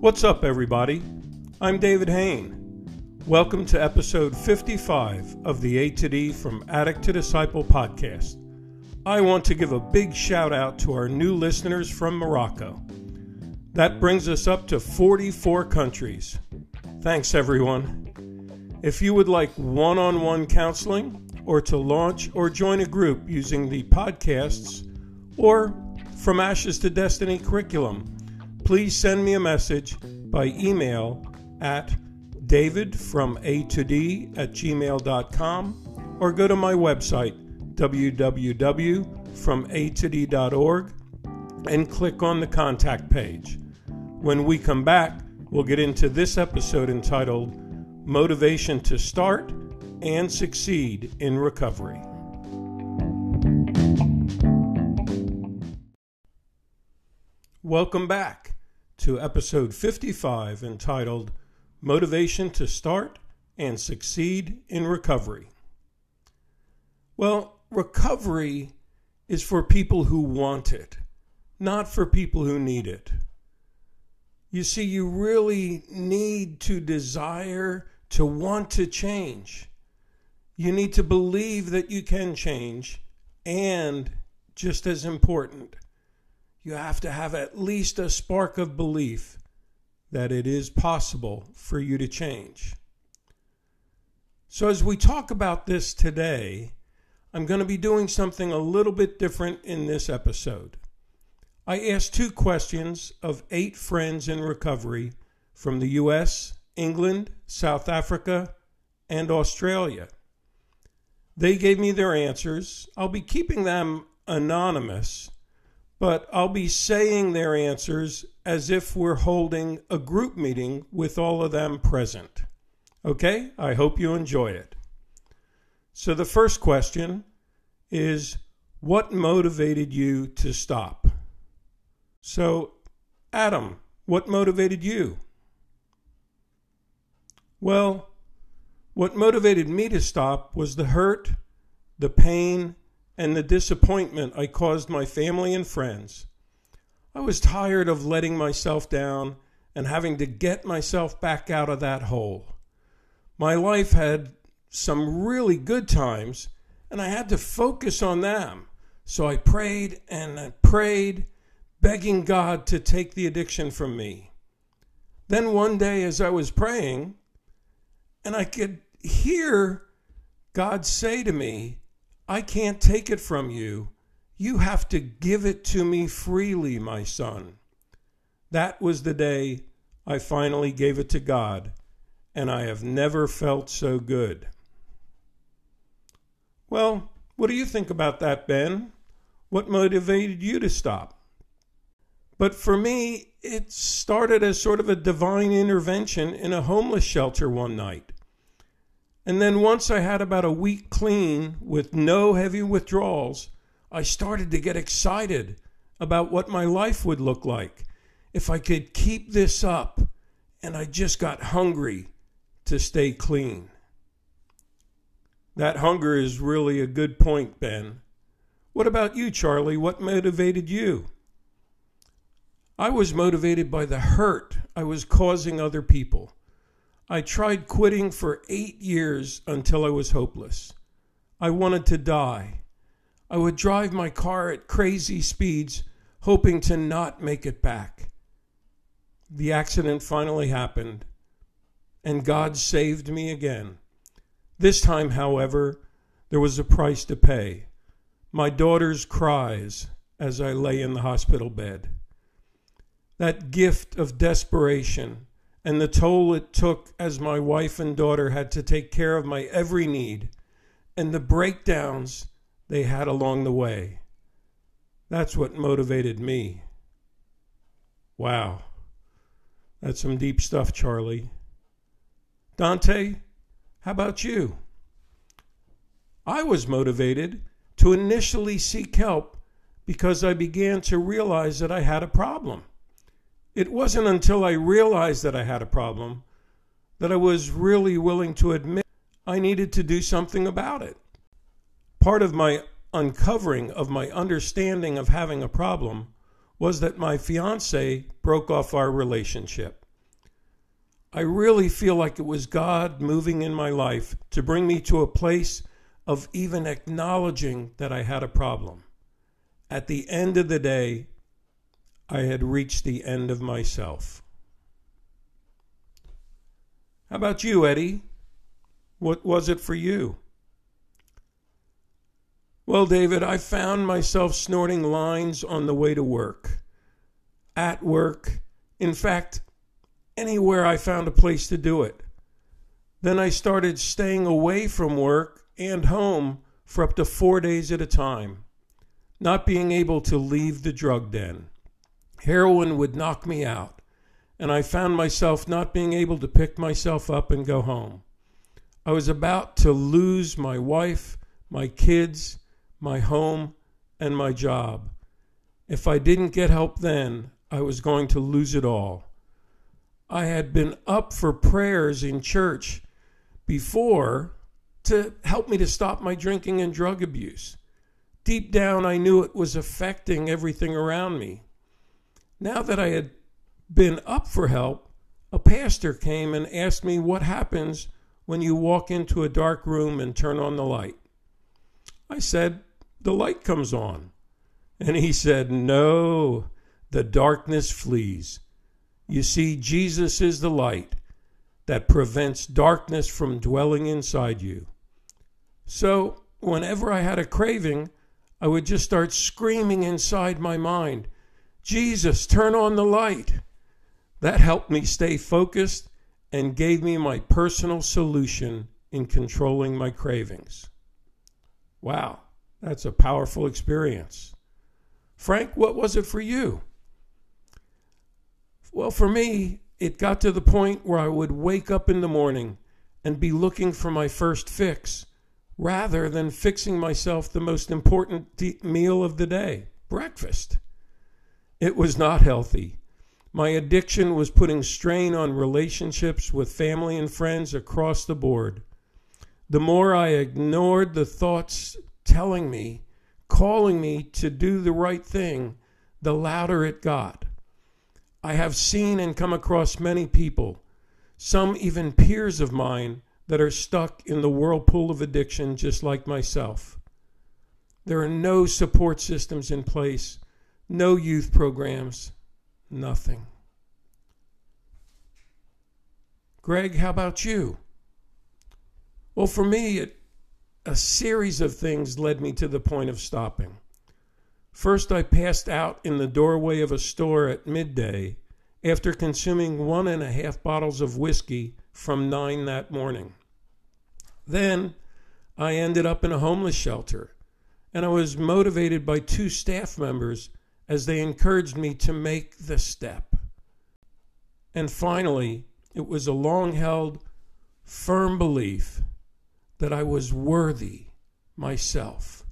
What's up, everybody? I'm David Hain. Welcome to episode 55 of the A to D from Addict to Disciple podcast. I want to give a big shout out to our new listeners from Morocco. That brings us up to 44 countries. Thanks, everyone. If you would like one on one counseling or to launch or join a group using the podcasts or From Ashes to Destiny curriculum, please send me a message by email at davidfroma2d at gmail.com or go to my website www.froma2d.org and click on the contact page. When we come back, we'll get into this episode entitled Motivation to Start and Succeed in Recovery. Welcome back to episode 55 entitled Motivation to Start and Succeed in Recovery. Well, recovery is for people who want it, not for people who need it. You see, you really need to desire to want to change. You need to believe that you can change, and just as important, you have to have at least a spark of belief that it is possible for you to change. So, as we talk about this today, I'm going to be doing something a little bit different in this episode. I asked two questions of eight friends in recovery from the US, England, South Africa, and Australia. They gave me their answers. I'll be keeping them anonymous but I'll be saying their answers as if we're holding a group meeting with all of them present. Okay? I hope you enjoy it. So, the first question is What motivated you to stop? So, Adam, what motivated you? Well, what motivated me to stop was the hurt, the pain, and the disappointment I caused my family and friends. I was tired of letting myself down and having to get myself back out of that hole. My life had some really good times, and I had to focus on them. So I prayed and I prayed, begging God to take the addiction from me. Then one day, as I was praying, and I could hear God say to me, I can't take it from you. You have to give it to me freely, my son. That was the day I finally gave it to God, and I have never felt so good. Well, what do you think about that, Ben? What motivated you to stop? But for me, it started as sort of a divine intervention in a homeless shelter one night. And then once I had about a week clean with no heavy withdrawals, I started to get excited about what my life would look like if I could keep this up. And I just got hungry to stay clean. That hunger is really a good point, Ben. What about you, Charlie? What motivated you? I was motivated by the hurt I was causing other people. I tried quitting for eight years until I was hopeless. I wanted to die. I would drive my car at crazy speeds, hoping to not make it back. The accident finally happened, and God saved me again. This time, however, there was a price to pay my daughter's cries as I lay in the hospital bed. That gift of desperation and the toll it took as my wife and daughter had to take care of my every need and the breakdowns they had along the way. That's what motivated me. Wow. That's some deep stuff, Charlie. Dante, how about you? I was motivated to initially seek help because I began to realize that I had a problem. It wasn't until I realized that I had a problem that I was really willing to admit I needed to do something about it. Part of my uncovering of my understanding of having a problem was that my fiance broke off our relationship. I really feel like it was God moving in my life to bring me to a place of even acknowledging that I had a problem. At the end of the day, I had reached the end of myself. How about you, Eddie? What was it for you? Well, David, I found myself snorting lines on the way to work, at work, in fact, anywhere I found a place to do it. Then I started staying away from work and home for up to four days at a time, not being able to leave the drug den. Heroin would knock me out, and I found myself not being able to pick myself up and go home. I was about to lose my wife, my kids, my home, and my job. If I didn't get help then, I was going to lose it all. I had been up for prayers in church before to help me to stop my drinking and drug abuse. Deep down, I knew it was affecting everything around me. Now that I had been up for help, a pastor came and asked me what happens when you walk into a dark room and turn on the light. I said, The light comes on. And he said, No, the darkness flees. You see, Jesus is the light that prevents darkness from dwelling inside you. So, whenever I had a craving, I would just start screaming inside my mind, Jesus, turn on the light. That helped me stay focused and gave me my personal solution in controlling my cravings. Wow, that's a powerful experience. Frank, what was it for you? Well, for me, it got to the point where I would wake up in the morning and be looking for my first fix rather than fixing myself the most important meal of the day breakfast. It was not healthy. My addiction was putting strain on relationships with family and friends across the board. The more I ignored the thoughts telling me, calling me to do the right thing, the louder it got. I have seen and come across many people, some even peers of mine, that are stuck in the whirlpool of addiction just like myself. There are no support systems in place, no youth programs, nothing. Greg, how about you? Well, for me, it, a series of things led me to the point of stopping. First, I passed out in the doorway of a store at midday after consuming one and a half bottles of whiskey from nine that morning. Then I ended up in a homeless shelter, and I was motivated by two staff members as they encouraged me to make the step. And finally, it was a long held, firm belief that I was worthy myself.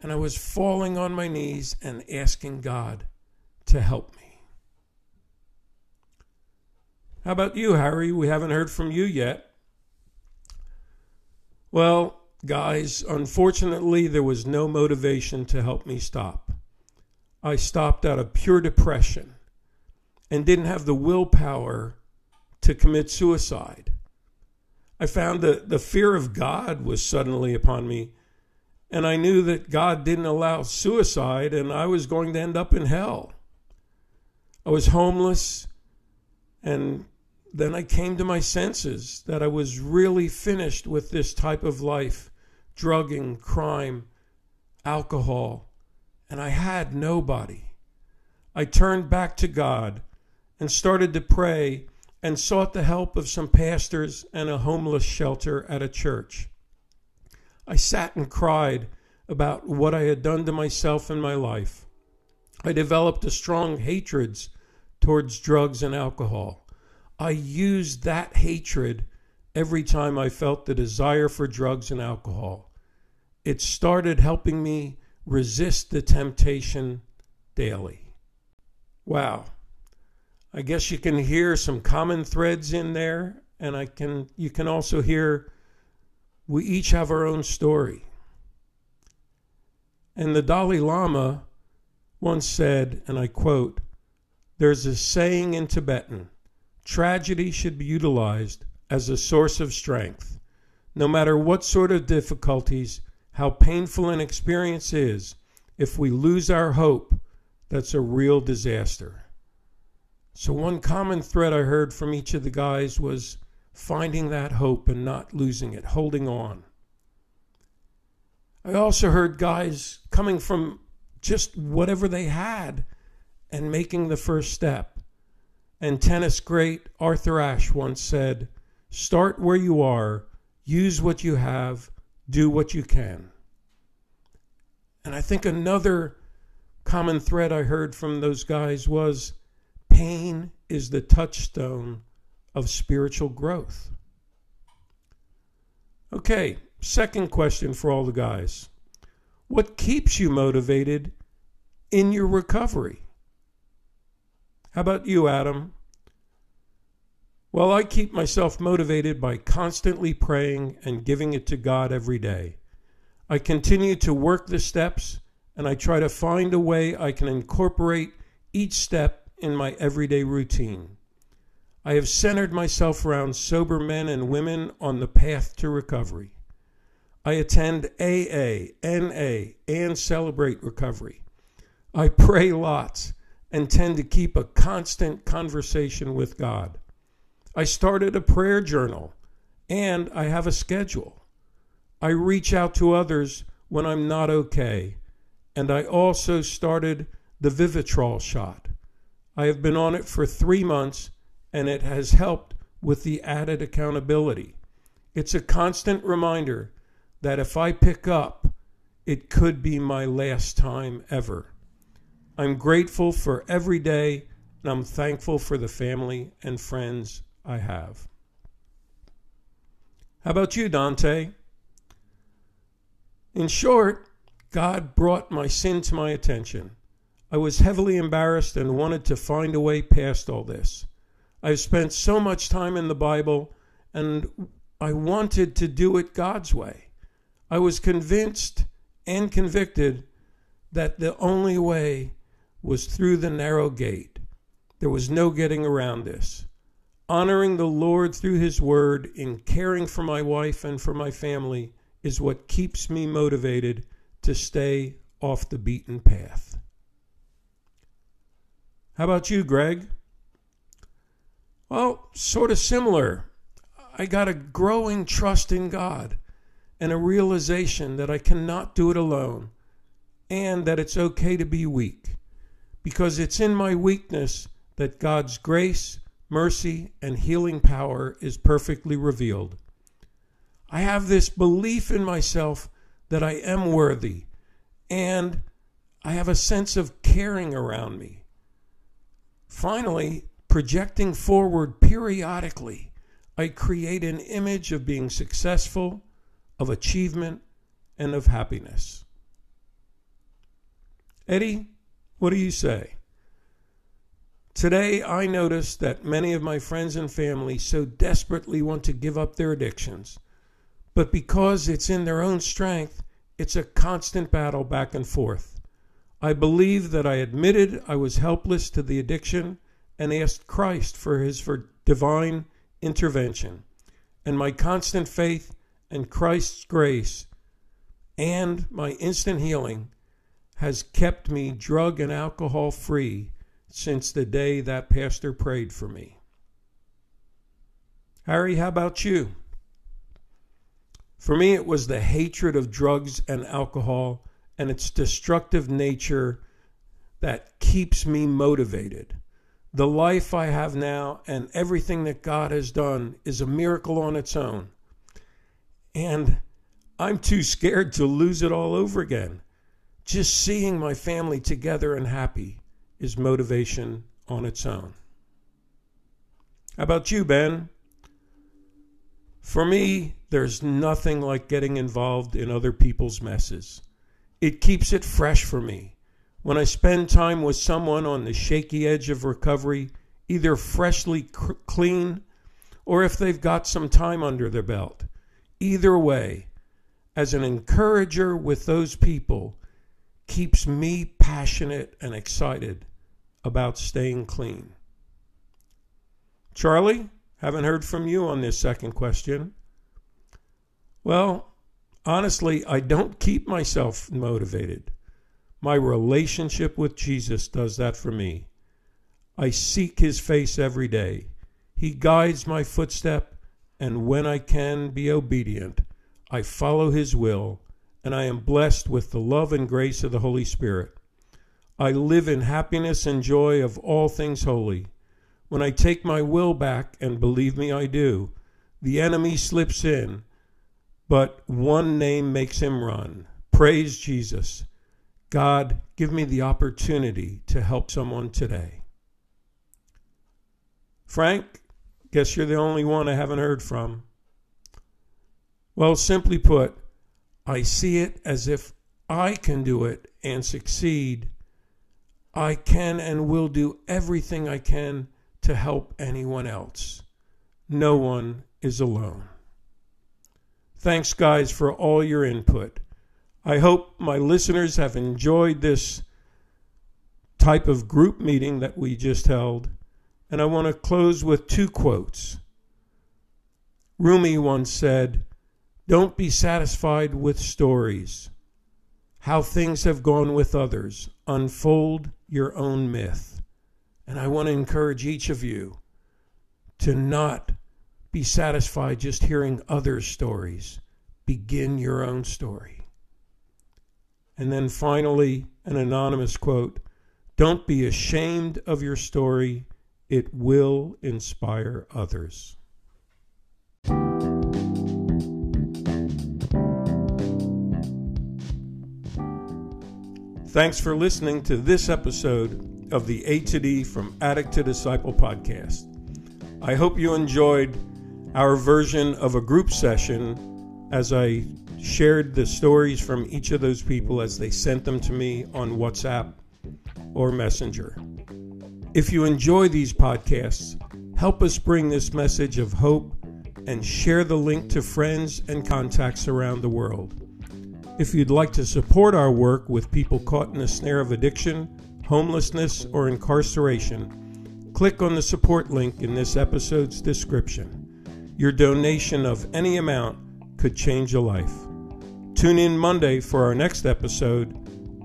And I was falling on my knees and asking God to help me. How about you, Harry? We haven't heard from you yet. Well, guys, unfortunately, there was no motivation to help me stop. I stopped out of pure depression and didn't have the willpower to commit suicide. I found that the fear of God was suddenly upon me, and I knew that God didn't allow suicide and I was going to end up in hell. I was homeless and then I came to my senses that I was really finished with this type of life drugging, crime, alcohol, and I had nobody. I turned back to God and started to pray and sought the help of some pastors and a homeless shelter at a church. I sat and cried about what I had done to myself and my life. I developed a strong hatred towards drugs and alcohol. I used that hatred every time I felt the desire for drugs and alcohol. It started helping me resist the temptation daily. Wow. I guess you can hear some common threads in there and I can you can also hear we each have our own story. And the Dalai Lama once said, and I quote, there's a saying in Tibetan tragedy should be utilized as a source of strength. No matter what sort of difficulties, how painful an experience is, if we lose our hope, that's a real disaster. So, one common thread I heard from each of the guys was finding that hope and not losing it, holding on. I also heard guys coming from just whatever they had and making the first step. And tennis great Arthur Ashe once said, Start where you are, use what you have, do what you can. And I think another common thread I heard from those guys was pain is the touchstone of spiritual growth. Okay, second question for all the guys What keeps you motivated in your recovery? How about you, Adam? Well, I keep myself motivated by constantly praying and giving it to God every day. I continue to work the steps and I try to find a way I can incorporate each step in my everyday routine. I have centered myself around sober men and women on the path to recovery. I attend AA, NA, and celebrate recovery. I pray lots and tend to keep a constant conversation with God. I started a prayer journal and I have a schedule. I reach out to others when I'm not okay. And I also started the Vivitrol shot. I have been on it for three months and it has helped with the added accountability. It's a constant reminder that if I pick up, it could be my last time ever. I'm grateful for every day, and I'm thankful for the family and friends I have. How about you, Dante? In short, God brought my sin to my attention. I was heavily embarrassed and wanted to find a way past all this. I've spent so much time in the Bible and I wanted to do it God's way. I was convinced and convicted that the only way was through the narrow gate. There was no getting around this. Honoring the Lord through His Word in caring for my wife and for my family is what keeps me motivated to stay off the beaten path. How about you, Greg? Well, sort of similar. I got a growing trust in God and a realization that I cannot do it alone and that it's okay to be weak because it's in my weakness that God's grace, mercy, and healing power is perfectly revealed. I have this belief in myself that I am worthy, and I have a sense of caring around me. Finally, projecting forward periodically, I create an image of being successful, of achievement, and of happiness. Eddie, what do you say? Today, I notice that many of my friends and family so desperately want to give up their addictions, but because it's in their own strength, it's a constant battle back and forth. I believe that I admitted I was helpless to the addiction and asked Christ for his for divine intervention. And my constant faith and Christ's grace and my instant healing has kept me drug and alcohol free since the day that pastor prayed for me. Harry, how about you? For me, it was the hatred of drugs and alcohol and its destructive nature that keeps me motivated. The life I have now and everything that God has done is a miracle on its own. And I'm too scared to lose it all over again. Just seeing my family together and happy is motivation on its own. How about you, Ben? For me, there's nothing like getting involved in other people's messes. It keeps it fresh for me. When I spend time with someone on the shaky edge of recovery, either freshly cr- clean or if they've got some time under their belt, either way, as an encourager with those people, keeps me passionate and excited about staying clean. Charlie, haven't heard from you on this second question. Well, honestly, I don't keep myself motivated. My relationship with Jesus does that for me. I seek his face every day. He guides my footstep, and when I can be obedient, I follow his will, and I am blessed with the love and grace of the Holy Spirit. I live in happiness and joy of all things holy. When I take my will back, and believe me, I do, the enemy slips in, but one name makes him run. Praise Jesus. God, give me the opportunity to help someone today. Frank, guess you're the only one I haven't heard from. Well, simply put, I see it as if I can do it and succeed. I can and will do everything I can to help anyone else. No one is alone. Thanks, guys, for all your input. I hope my listeners have enjoyed this type of group meeting that we just held. And I want to close with two quotes. Rumi once said, Don't be satisfied with stories, how things have gone with others. Unfold your own myth. And I want to encourage each of you to not be satisfied just hearing other stories. Begin your own story. And then finally, an anonymous quote Don't be ashamed of your story, it will inspire others. Thanks for listening to this episode of the A to D from Addict to Disciple podcast. I hope you enjoyed our version of a group session as I shared the stories from each of those people as they sent them to me on WhatsApp or Messenger. If you enjoy these podcasts, help us bring this message of hope and share the link to friends and contacts around the world. If you'd like to support our work with people caught in the snare of addiction, homelessness, or incarceration, click on the support link in this episode's description. Your donation of any amount could change a life. Tune in Monday for our next episode,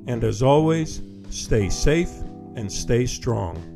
and as always, stay safe and stay strong.